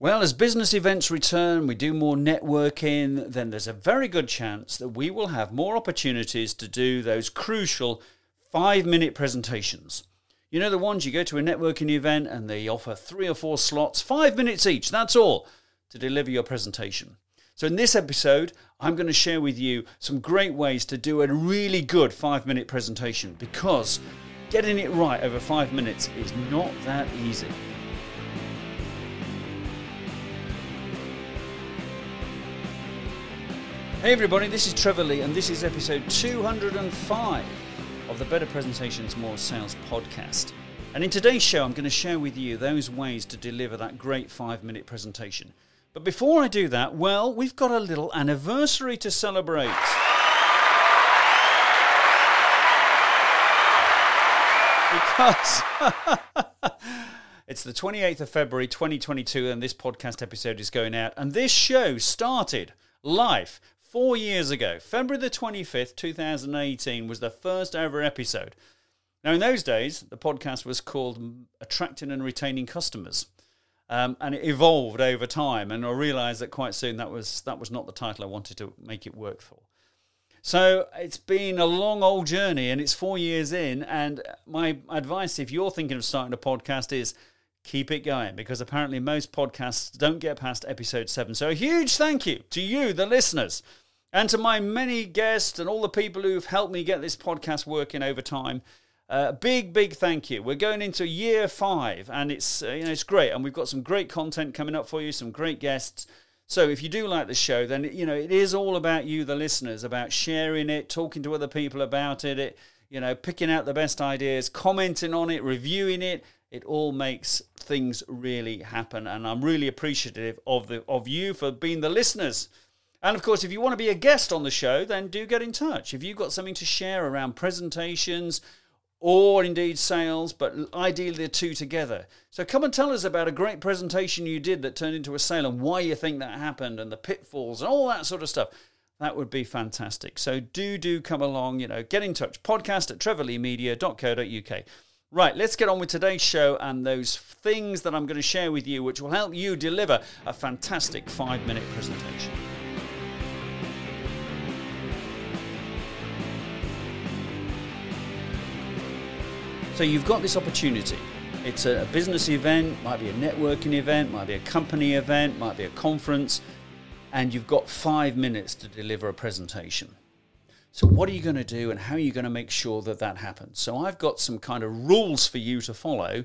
Well, as business events return, we do more networking, then there's a very good chance that we will have more opportunities to do those crucial five minute presentations. You know, the ones you go to a networking event and they offer three or four slots, five minutes each, that's all, to deliver your presentation. So, in this episode, I'm going to share with you some great ways to do a really good five minute presentation because getting it right over five minutes is not that easy. Hey everybody, this is Trevor Lee, and this is episode 205 of the Better Presentations More Sales podcast. And in today's show, I'm going to share with you those ways to deliver that great five minute presentation. But before I do that, well, we've got a little anniversary to celebrate. Because it's the 28th of February 2022, and this podcast episode is going out. And this show started live four years ago. February the 25th, 2018, was the first ever episode. Now, in those days, the podcast was called Attracting and Retaining Customers. Um, and it evolved over time, and I realised that quite soon that was that was not the title I wanted to make it work for. So it's been a long old journey, and it's four years in. And my advice, if you're thinking of starting a podcast, is keep it going because apparently most podcasts don't get past episode seven. So a huge thank you to you, the listeners, and to my many guests and all the people who've helped me get this podcast working over time. Uh, big, big thank you. We're going into year five, and it's uh, you know it's great, and we've got some great content coming up for you, some great guests. So if you do like the show, then you know it is all about you, the listeners, about sharing it, talking to other people about it, it you know, picking out the best ideas, commenting on it, reviewing it, it all makes things really happen, and I'm really appreciative of the of you for being the listeners. And of course, if you want to be a guest on the show, then do get in touch. If you've got something to share around presentations or indeed sales, but ideally the two together. So come and tell us about a great presentation you did that turned into a sale and why you think that happened and the pitfalls and all that sort of stuff. That would be fantastic. So do, do come along, you know, get in touch. Podcast at trevorleemedia.co.uk. Right, let's get on with today's show and those things that I'm going to share with you, which will help you deliver a fantastic five minute presentation. So, you've got this opportunity. It's a business event, might be a networking event, might be a company event, might be a conference, and you've got five minutes to deliver a presentation. So, what are you going to do and how are you going to make sure that that happens? So, I've got some kind of rules for you to follow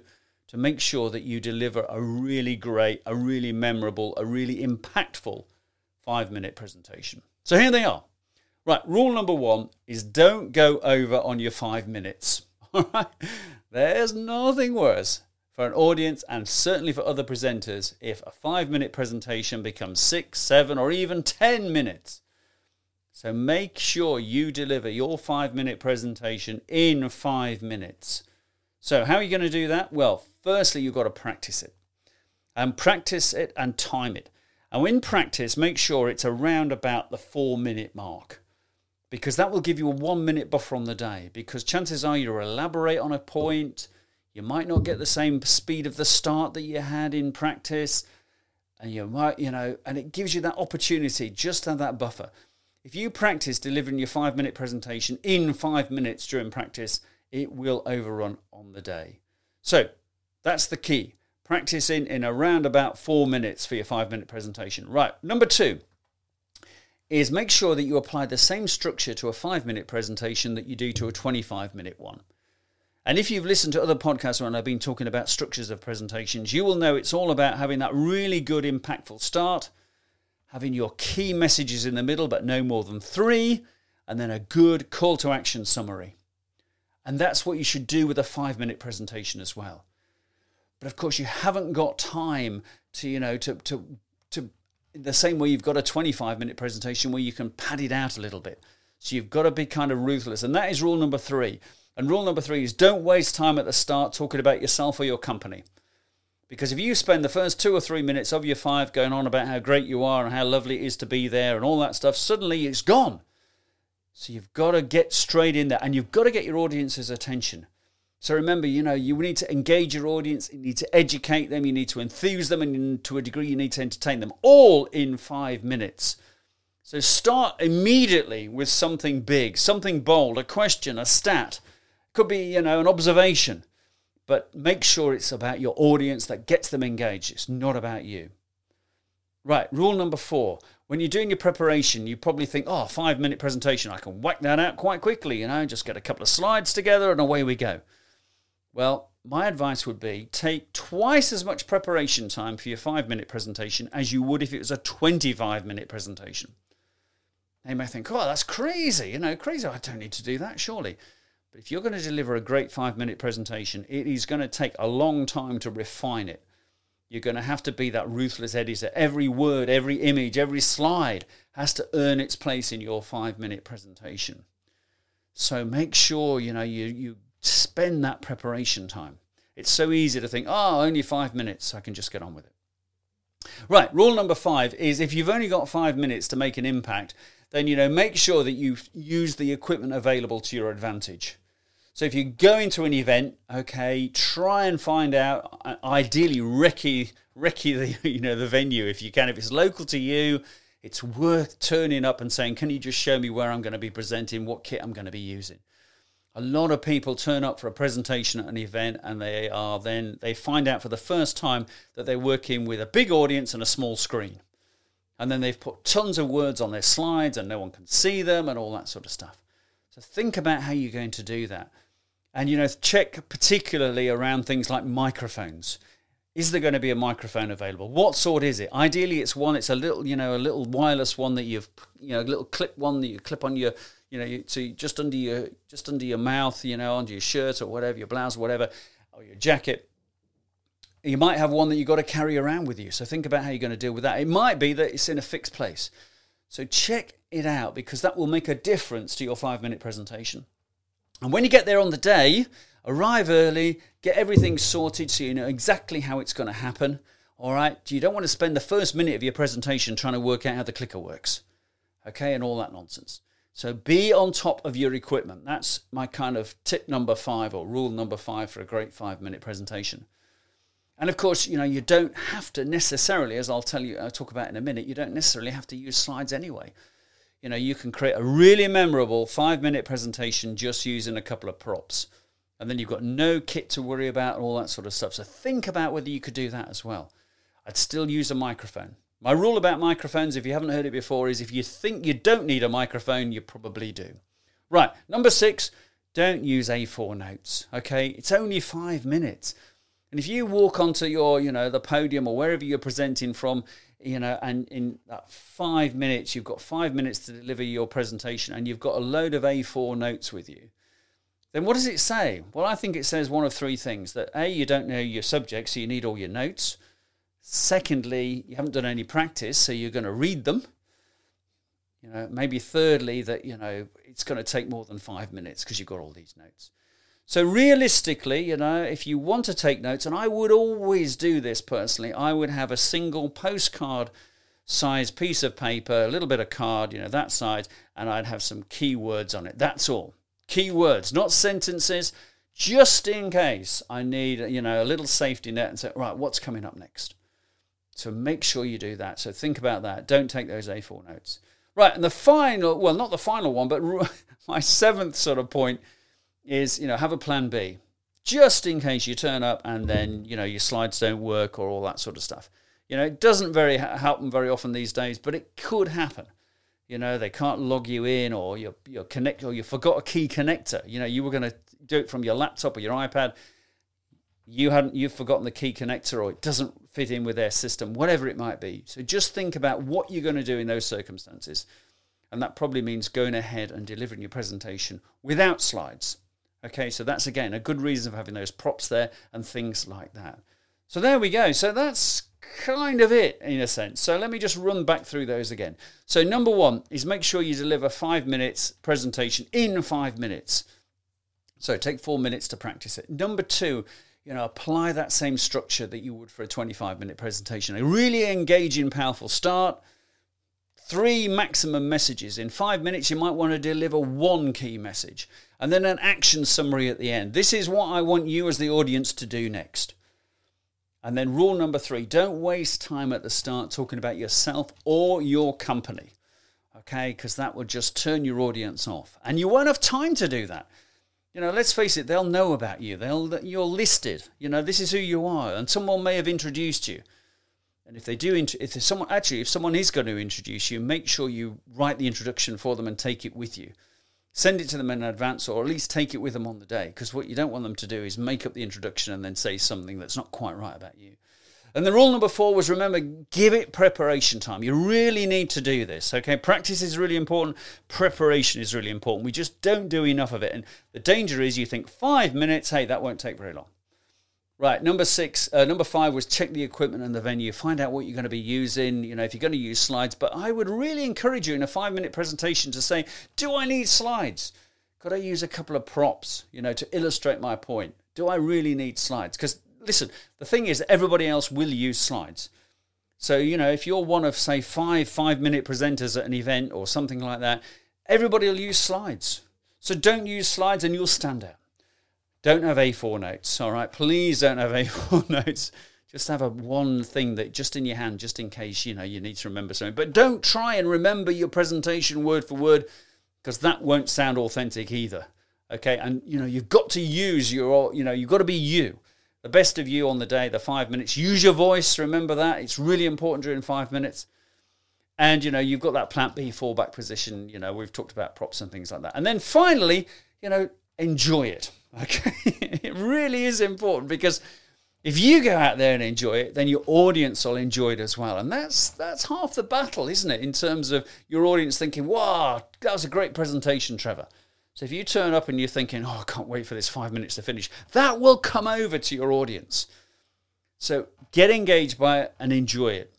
to make sure that you deliver a really great, a really memorable, a really impactful five minute presentation. So, here they are. Right, rule number one is don't go over on your five minutes. All right, there's nothing worse for an audience and certainly for other presenters if a five minute presentation becomes six, seven, or even 10 minutes. So make sure you deliver your five minute presentation in five minutes. So, how are you going to do that? Well, firstly, you've got to practice it and practice it and time it. And in practice, make sure it's around about the four minute mark because that will give you a one minute buffer on the day. Because chances are you'll elaborate on a point, you might not get the same speed of the start that you had in practice, and you might, you know, and it gives you that opportunity just to have that buffer. If you practice delivering your five minute presentation in five minutes during practice, it will overrun on the day. So that's the key. Practice in, in around about four minutes for your five minute presentation. Right. Number two is make sure that you apply the same structure to a five minute presentation that you do to a 25 minute one. And if you've listened to other podcasts when I've been talking about structures of presentations, you will know it's all about having that really good, impactful start having your key messages in the middle, but no more than three, and then a good call to action summary. And that's what you should do with a five minute presentation as well. But of course, you haven't got time to, you know, to, to, to, the same way you've got a 25 minute presentation where you can pad it out a little bit. So you've got to be kind of ruthless. And that is rule number three. And rule number three is don't waste time at the start talking about yourself or your company. Because if you spend the first two or three minutes of your five going on about how great you are and how lovely it is to be there and all that stuff, suddenly it's gone. So you've got to get straight in there and you've got to get your audience's attention. So remember, you know, you need to engage your audience, you need to educate them, you need to enthuse them, and to a degree, you need to entertain them all in five minutes. So start immediately with something big, something bold, a question, a stat. Could be, you know, an observation. But make sure it's about your audience that gets them engaged. It's not about you. Right, rule number four. When you're doing your preparation, you probably think, oh, five minute presentation, I can whack that out quite quickly, you know, just get a couple of slides together and away we go. Well, my advice would be take twice as much preparation time for your five minute presentation as you would if it was a 25 minute presentation. They may think, oh, that's crazy, you know, crazy. I don't need to do that, surely. But if you're going to deliver a great five minute presentation, it is going to take a long time to refine it. You're going to have to be that ruthless editor. Every word, every image, every slide has to earn its place in your five minute presentation. So make sure, you know, you, you spend that preparation time. It's so easy to think, oh, only five minutes, I can just get on with it. Right, rule number five is if you've only got five minutes to make an impact, then you know make sure that you use the equipment available to your advantage. So if you're going to an event, okay, try and find out. Uh, ideally, recce recce the you know the venue if you can. If it's local to you, it's worth turning up and saying, "Can you just show me where I'm going to be presenting, what kit I'm going to be using?" a lot of people turn up for a presentation at an event and they are then they find out for the first time that they're working with a big audience and a small screen and then they've put tons of words on their slides and no one can see them and all that sort of stuff so think about how you're going to do that and you know check particularly around things like microphones is there going to be a microphone available what sort is it ideally it's one it's a little you know a little wireless one that you've you know a little clip one that you clip on your you know, so just under your just under your mouth, you know, under your shirt or whatever, your blouse or whatever, or your jacket. You might have one that you've got to carry around with you. So think about how you're going to deal with that. It might be that it's in a fixed place. So check it out because that will make a difference to your five minute presentation. And when you get there on the day, arrive early, get everything sorted so you know exactly how it's going to happen. All right. You don't want to spend the first minute of your presentation trying to work out how the clicker works. Okay. And all that nonsense. So be on top of your equipment. That's my kind of tip number five or rule number five for a great five minute presentation. And of course, you know, you don't have to necessarily, as I'll tell you, I'll talk about in a minute, you don't necessarily have to use slides anyway. You know, you can create a really memorable five minute presentation just using a couple of props. And then you've got no kit to worry about and all that sort of stuff. So think about whether you could do that as well. I'd still use a microphone. My rule about microphones, if you haven't heard it before, is if you think you don't need a microphone, you probably do. Right, number six, don't use A4 notes. Okay, it's only five minutes. And if you walk onto your, you know, the podium or wherever you're presenting from, you know, and in that five minutes, you've got five minutes to deliver your presentation and you've got a load of A4 notes with you, then what does it say? Well, I think it says one of three things that A, you don't know your subject, so you need all your notes. Secondly, you haven't done any practice, so you're going to read them. You know, maybe thirdly, that you know it's going to take more than five minutes because you've got all these notes. So realistically, you know, if you want to take notes, and I would always do this personally, I would have a single postcard size piece of paper, a little bit of card, you know, that size, and I'd have some keywords on it. That's all. Keywords, not sentences, just in case I need, you know, a little safety net and say, right, what's coming up next? So make sure you do that. So think about that. Don't take those A4 notes. Right, and the final, well, not the final one, but my seventh sort of point is, you know, have a plan B, just in case you turn up and then, you know, your slides don't work or all that sort of stuff. You know, it doesn't very happen very often these days, but it could happen. You know, they can't log you in, or you're, you're connect, or you forgot a key connector. You know, you were going to do it from your laptop or your iPad, you hadn't you've forgotten the key connector or it doesn't fit in with their system whatever it might be so just think about what you're going to do in those circumstances and that probably means going ahead and delivering your presentation without slides okay so that's again a good reason for having those props there and things like that. So there we go. So that's kind of it in a sense. So let me just run back through those again. So number one is make sure you deliver five minutes presentation in five minutes. So take four minutes to practice it. Number two you know, apply that same structure that you would for a 25 minute presentation. A really engaging, powerful start, three maximum messages. In five minutes, you might want to deliver one key message and then an action summary at the end. This is what I want you as the audience to do next. And then rule number three don't waste time at the start talking about yourself or your company, okay? Because that will just turn your audience off. And you won't have time to do that. You know, let's face it, they'll know about you. They'll you're listed. You know, this is who you are, and someone may have introduced you. And if they do, if someone actually, if someone is going to introduce you, make sure you write the introduction for them and take it with you. Send it to them in advance, or at least take it with them on the day. Because what you don't want them to do is make up the introduction and then say something that's not quite right about you. And the rule number four was remember, give it preparation time. You really need to do this. Okay, practice is really important. Preparation is really important. We just don't do enough of it. And the danger is you think five minutes, hey, that won't take very long. Right, number six, uh, number five was check the equipment and the venue. Find out what you're going to be using. You know, if you're going to use slides, but I would really encourage you in a five-minute presentation to say, "Do I need slides? Could I use a couple of props? You know, to illustrate my point? Do I really need slides? Because listen, the thing is, everybody else will use slides. So you know, if you're one of say five five-minute presenters at an event or something like that, everybody will use slides. So don't use slides, and you'll stand out. Don't have A4 notes, all right? Please don't have A4 notes. Just have a one thing that just in your hand, just in case you know you need to remember something. But don't try and remember your presentation word for word, because that won't sound authentic either. Okay, and you know you've got to use your, you know, you've got to be you, the best of you on the day. The five minutes. Use your voice. Remember that it's really important during five minutes. And you know you've got that plant B fallback position. You know we've talked about props and things like that. And then finally, you know, enjoy it. Okay, it really is important because if you go out there and enjoy it, then your audience will enjoy it as well, and that's that's half the battle, isn't it? In terms of your audience thinking, "Wow, that was a great presentation, Trevor." So if you turn up and you're thinking, "Oh, I can't wait for this five minutes to finish," that will come over to your audience. So get engaged by it and enjoy it.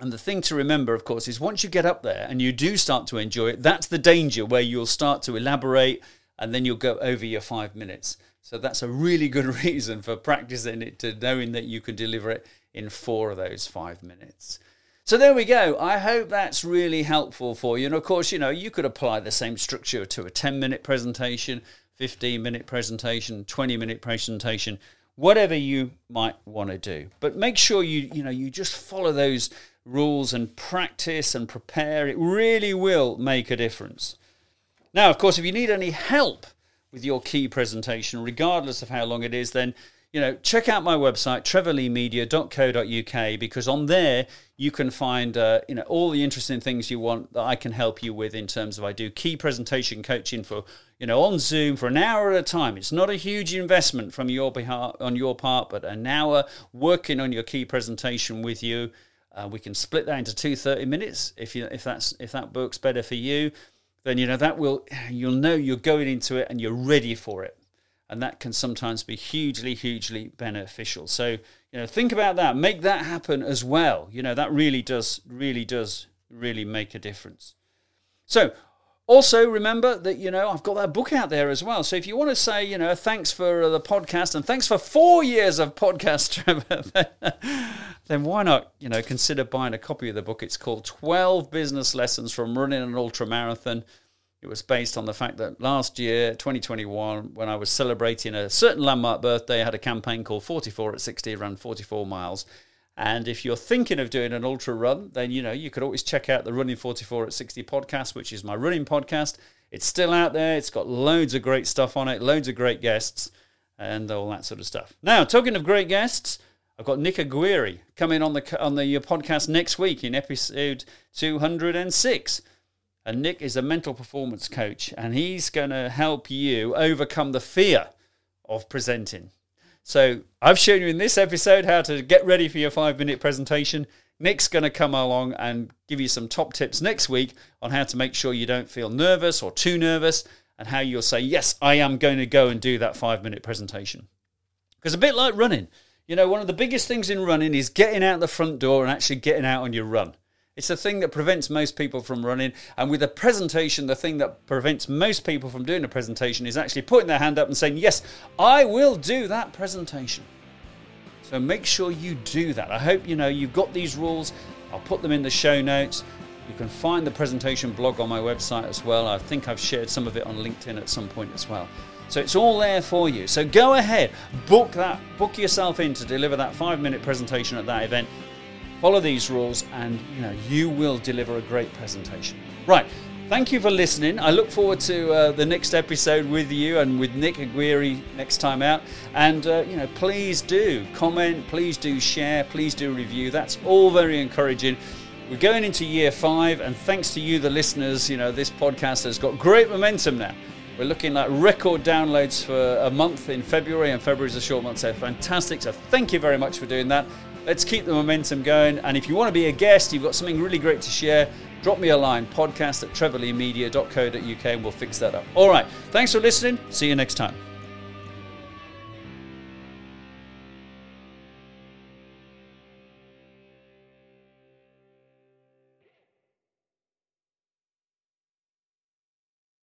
And the thing to remember, of course, is once you get up there and you do start to enjoy it, that's the danger where you'll start to elaborate and then you'll go over your five minutes. So that's a really good reason for practicing it to knowing that you can deliver it in four of those five minutes. So there we go. I hope that's really helpful for you. And of course, you know, you could apply the same structure to a 10 minute presentation, 15 minute presentation, 20 minute presentation, whatever you might want to do. But make sure you, you know, you just follow those rules and practice and prepare. It really will make a difference. Now, of course, if you need any help with your key presentation, regardless of how long it is, then you know check out my website trevorleemedia.co.uk because on there you can find uh, you know all the interesting things you want that I can help you with in terms of I do key presentation coaching for you know on Zoom for an hour at a time. It's not a huge investment from your behalf on your part, but an hour working on your key presentation with you. Uh, we can split that into two 30 minutes if you if that's if that works better for you then you know that will you'll know you're going into it and you're ready for it. And that can sometimes be hugely hugely beneficial. So you know think about that. Make that happen as well. You know that really does really does really make a difference. So also remember that you know i've got that book out there as well so if you want to say you know thanks for the podcast and thanks for four years of podcast trevor then why not, you know, consider buying a copy of the book? It's called 12 Business Lessons from Running an Ultra Marathon. It was based on the fact that last year, 2021, when I was celebrating a certain landmark birthday, I had a campaign called 44 at 60, ran 44 miles. And if you're thinking of doing an ultra run, then you know you could always check out the Running 44 at 60 podcast, which is my running podcast. It's still out there. It's got loads of great stuff on it, loads of great guests, and all that sort of stuff. Now, talking of great guests, I've got Nick Aguirre coming on the on the your podcast next week in episode 206. And Nick is a mental performance coach, and he's going to help you overcome the fear of presenting. So I've shown you in this episode how to get ready for your five minute presentation. Nick's going to come along and give you some top tips next week on how to make sure you don't feel nervous or too nervous and how you'll say, Yes, I am going to go and do that five minute presentation. Because a bit like running, you know, one of the biggest things in running is getting out the front door and actually getting out on your run. It's the thing that prevents most people from running. And with a presentation, the thing that prevents most people from doing a presentation is actually putting their hand up and saying, Yes, I will do that presentation. So make sure you do that. I hope you know you've got these rules. I'll put them in the show notes. You can find the presentation blog on my website as well. I think I've shared some of it on LinkedIn at some point as well. So it's all there for you. So go ahead, book that, book yourself in to deliver that five minute presentation at that event. Follow these rules, and you know you will deliver a great presentation. Right. Thank you for listening. I look forward to uh, the next episode with you and with Nick Aguirre next time out. And uh, you know, please do comment, please do share, please do review. That's all very encouraging. We're going into year five, and thanks to you, the listeners, you know, this podcast has got great momentum now. We're looking at record downloads for a month in February, and February is a short month, so fantastic. So thank you very much for doing that. Let's keep the momentum going. And if you want to be a guest, you've got something really great to share, drop me a line podcast at trevorleemedia.co.uk and we'll fix that up. All right. Thanks for listening. See you next time.